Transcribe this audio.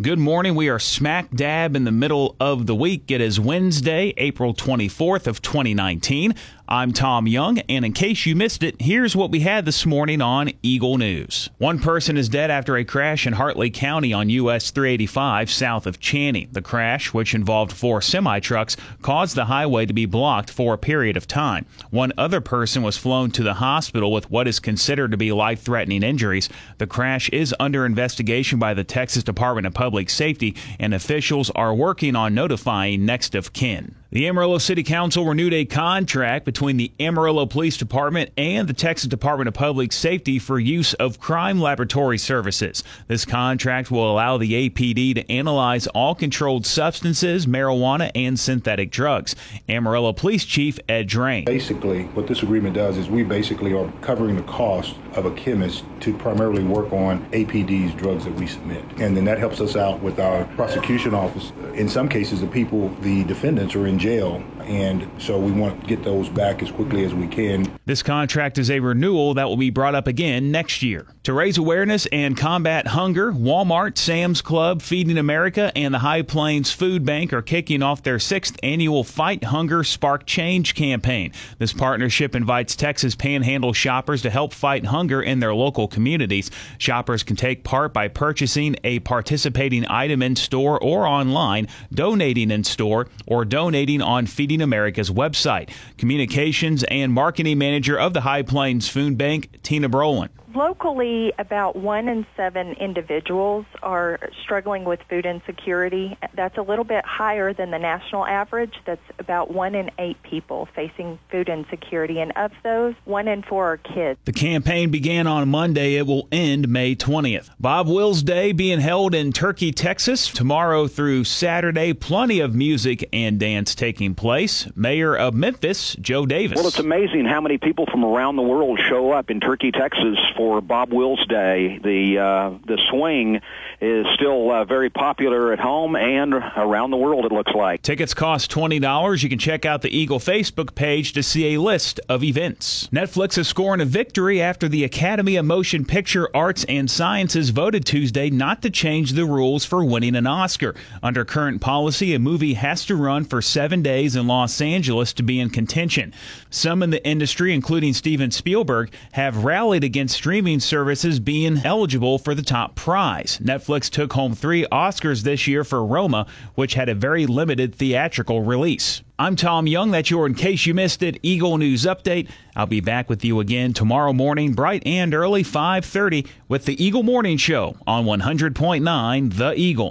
Good morning. We are smack dab in the middle of the week. It is Wednesday, April 24th of 2019. I'm Tom Young, and in case you missed it, here's what we had this morning on Eagle News. One person is dead after a crash in Hartley County on US 385 south of Channing. The crash, which involved four semi trucks, caused the highway to be blocked for a period of time. One other person was flown to the hospital with what is considered to be life threatening injuries. The crash is under investigation by the Texas Department of Public Public safety, and officials are working on notifying next of kin. The Amarillo City Council renewed a contract between the Amarillo Police Department and the Texas Department of Public Safety for use of crime laboratory services. This contract will allow the APD to analyze all controlled substances, marijuana, and synthetic drugs. Amarillo Police Chief Ed Drain. Basically, what this agreement does is we basically are covering the cost of a chemist to primarily work on APD's drugs that we submit. And then that helps us out with our prosecution office. In some cases, the people, the defendants, are in jail, and so we want to get those back as quickly as we can. This contract is a renewal that will be brought up again next year. To raise awareness and combat hunger, Walmart, Sam's Club, Feeding America, and the High Plains Food Bank are kicking off their sixth annual Fight Hunger Spark Change campaign. This partnership invites Texas panhandle shoppers to help fight hunger in their local communities. Shoppers can take part by purchasing a participating item in store or online, donating in store, or donating on Feeding America's website. Communications and marketing manager of the High Plains Food Bank, Tina Brolin. Locally, about one in seven individuals are struggling with food insecurity. That's a little bit higher than the national average. That's about one in eight people facing food insecurity, and of those, one in four are kids. The campaign began on Monday. It will end May 20th. Bob Wills Day being held in Turkey, Texas, tomorrow through Saturday. Plenty of music and dance taking place. Mayor of Memphis, Joe Davis. Well, it's amazing how many people from around the world show up in Turkey, Texas for for Bob Wills Day. The uh, the swing is still uh, very popular at home and around the world. It looks like tickets cost twenty dollars. You can check out the Eagle Facebook page to see a list of events. Netflix is scoring a victory after the Academy of Motion Picture Arts and Sciences voted Tuesday not to change the rules for winning an Oscar. Under current policy, a movie has to run for seven days in Los Angeles to be in contention. Some in the industry, including Steven Spielberg, have rallied against streaming streaming services being eligible for the top prize. Netflix took home three Oscars this year for Roma, which had a very limited theatrical release. I'm Tom Young. That's your In Case You Missed It Eagle News Update. I'll be back with you again tomorrow morning, bright and early, 5.30, with the Eagle Morning Show on 100.9 The Eagle.